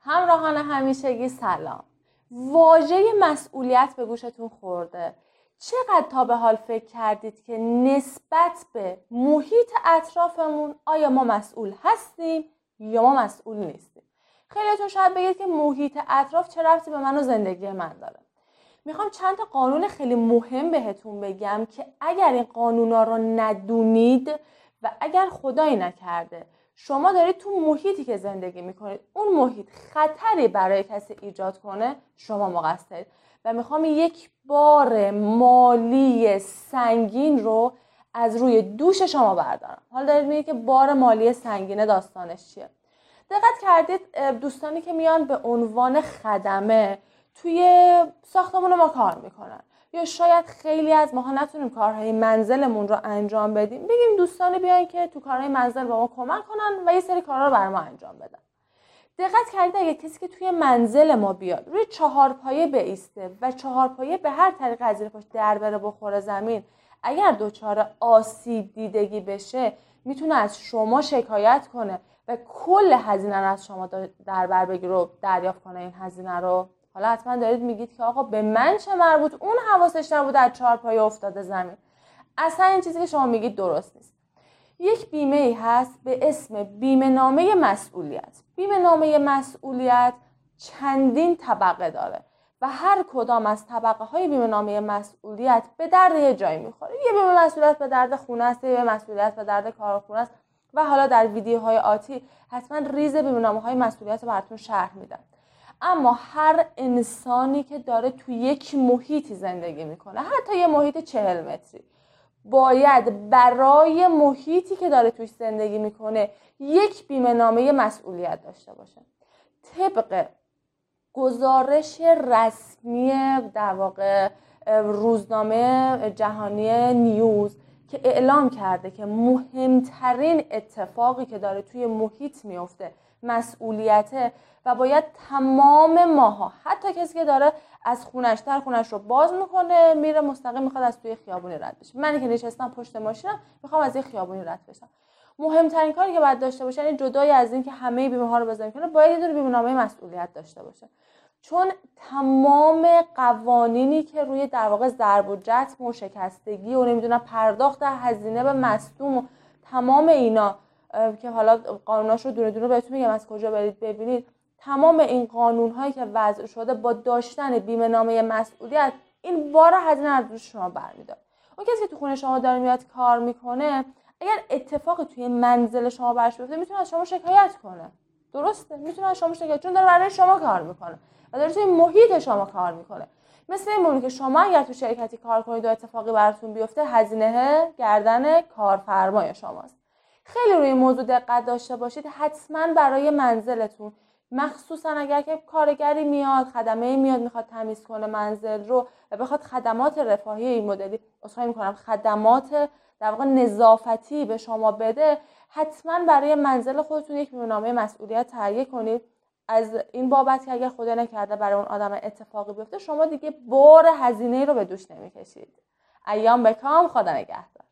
همراهان همیشگی سلام. واژه مسئولیت به گوشتون خورده. چقدر تا به حال فکر کردید که نسبت به محیط اطرافمون آیا ما مسئول هستیم یا ما مسئول نیستیم؟ خیلیتون شاید بگید که محیط اطراف چه رفتی به من و زندگی من داره. می‌خوام چند تا قانون خیلی مهم بهتون بگم که اگر این قانونا رو ندونید و اگر خدایی نکرده شما دارید تو محیطی که زندگی می‌کنید اون محیط خطری برای کسی ایجاد کنه شما مقصرید. و می‌خوام یک بار مالی سنگین رو از روی دوش شما بردارم. حالا دارید میگید که بار مالی سنگینه داستانش چیه؟ دقت کردید دوستانی که میان به عنوان خدمه توی ساختمون ما کار می‌کنن. یا شاید خیلی از ماها نتونیم کارهای منزلمون رو انجام بدیم بگیم دوستانی بیاین که تو کارهای منزل با ما کمک کنن و یه سری کارها رو برای ما انجام بدن. دقت کردید اگه کسی که توی منزل ما بیاد روی چهار پایه بیسته و چهار پایه به هر طریق از زیر پاش در بره بخوره زمین اگر دچار آسیب دیدگی بشه می‌تونه از شما شکایت کنه و کل هزینه رو از شما در بر بگیره و دریافت کنه این هزینه رو. حالا حتما دارید میگید که آقا به من چه مربوط؟ اون حواسش نبود از چهار پایه افتاده زمین. اصلا این چیزی که شما میگید درست نیست. یک بیمه ای هست به اسم بیمه نامه مسئولیت. بیمه نامه مسئولیت چندین طبقه داره و هر کدام از طبقه های بیمه نامه مسئولیت به درد یه جایی می‌خوره. یه بیمه مسئولیت به درد خونه است یه مسئولیت به درد کارخونه است. و حالا در ویدیوهای آتی حتما ریز بیمه نامه های مسئولیت رو براتون شرح میدم. اما هر انسانی که داره تو یک محیطی زندگی می‌کنه حتی یه محیط چهل متری باید برای محیطی که داره توش زندگی می‌کنه یک بیمه نامه مسئولیت داشته باشه. طبق گزارش رسمی در واقع روزنامه جهانی نیوز که اعلام کرده که مهمترین اتفاقی که داره توی محیط میفته مسئولیته و باید تمام ماها حتی کسی که داره از خونش در خونش رو باز می‌کنه میره مستقیم می‌خواد از توی خیابونی رد بشه. من که نشستم پشت ماشینم می‌خوام از یه خیابونی رد بشم. مهمترین کاری که باید داشته باشه یعنی جدای از اینکه همه بیمه ها رو بزنیم کنه باید یه دونه بیمه مسئولیت داشته باشه. چون تمام قوانینی که روی در واقع ضرب و جتم و شکستگی و نمی‌دونم پرداخت هزینه به مصدوم و تمام اینا که حالا قانوناش رو دونه دونه بهتون میگم از کجا برید ببینید. تمام این قانون هایی که وضع شده با داشتن بیمه نامه مسئولیت این بار هزینه از دوش شما برمیداره. اون کسی که تو خونه شما داره میاد کار می‌کنه اگر اتفاق توی منزل شما برش بیفته می‌تونه از شما شکایت کنه. درسته؟ می‌تونه از شما شکایت چون داره برای شما کار می‌کنه و داره توی محیط شما کار می‌کنه. مثل این که شما اگر تو شرکتی کار کنید و اتفاقی براتون بیفته هزینه گردن کارفرمای شماست. خیلی روی موضوع دقت داشته باشید حتما برای منزلتون. مخصوصا اگر که کارگری میاد خدمه میاد می‌خواد تمیز کنه منزل رو و بخواد خدمات رفاهی این مدلی اصخایی می‌کنم خدمات در واقع نظافتی به شما بده حتما برای منزل خودتون یک بیمهنامه مسئولیت تهیه کنید. از این بابت که اگر خدا نکرده برای اون آدم اتفاقی بیفته شما دیگه بار هزینه رو به دوش نمی‌کشید. ایام بکام خدا نگهدار.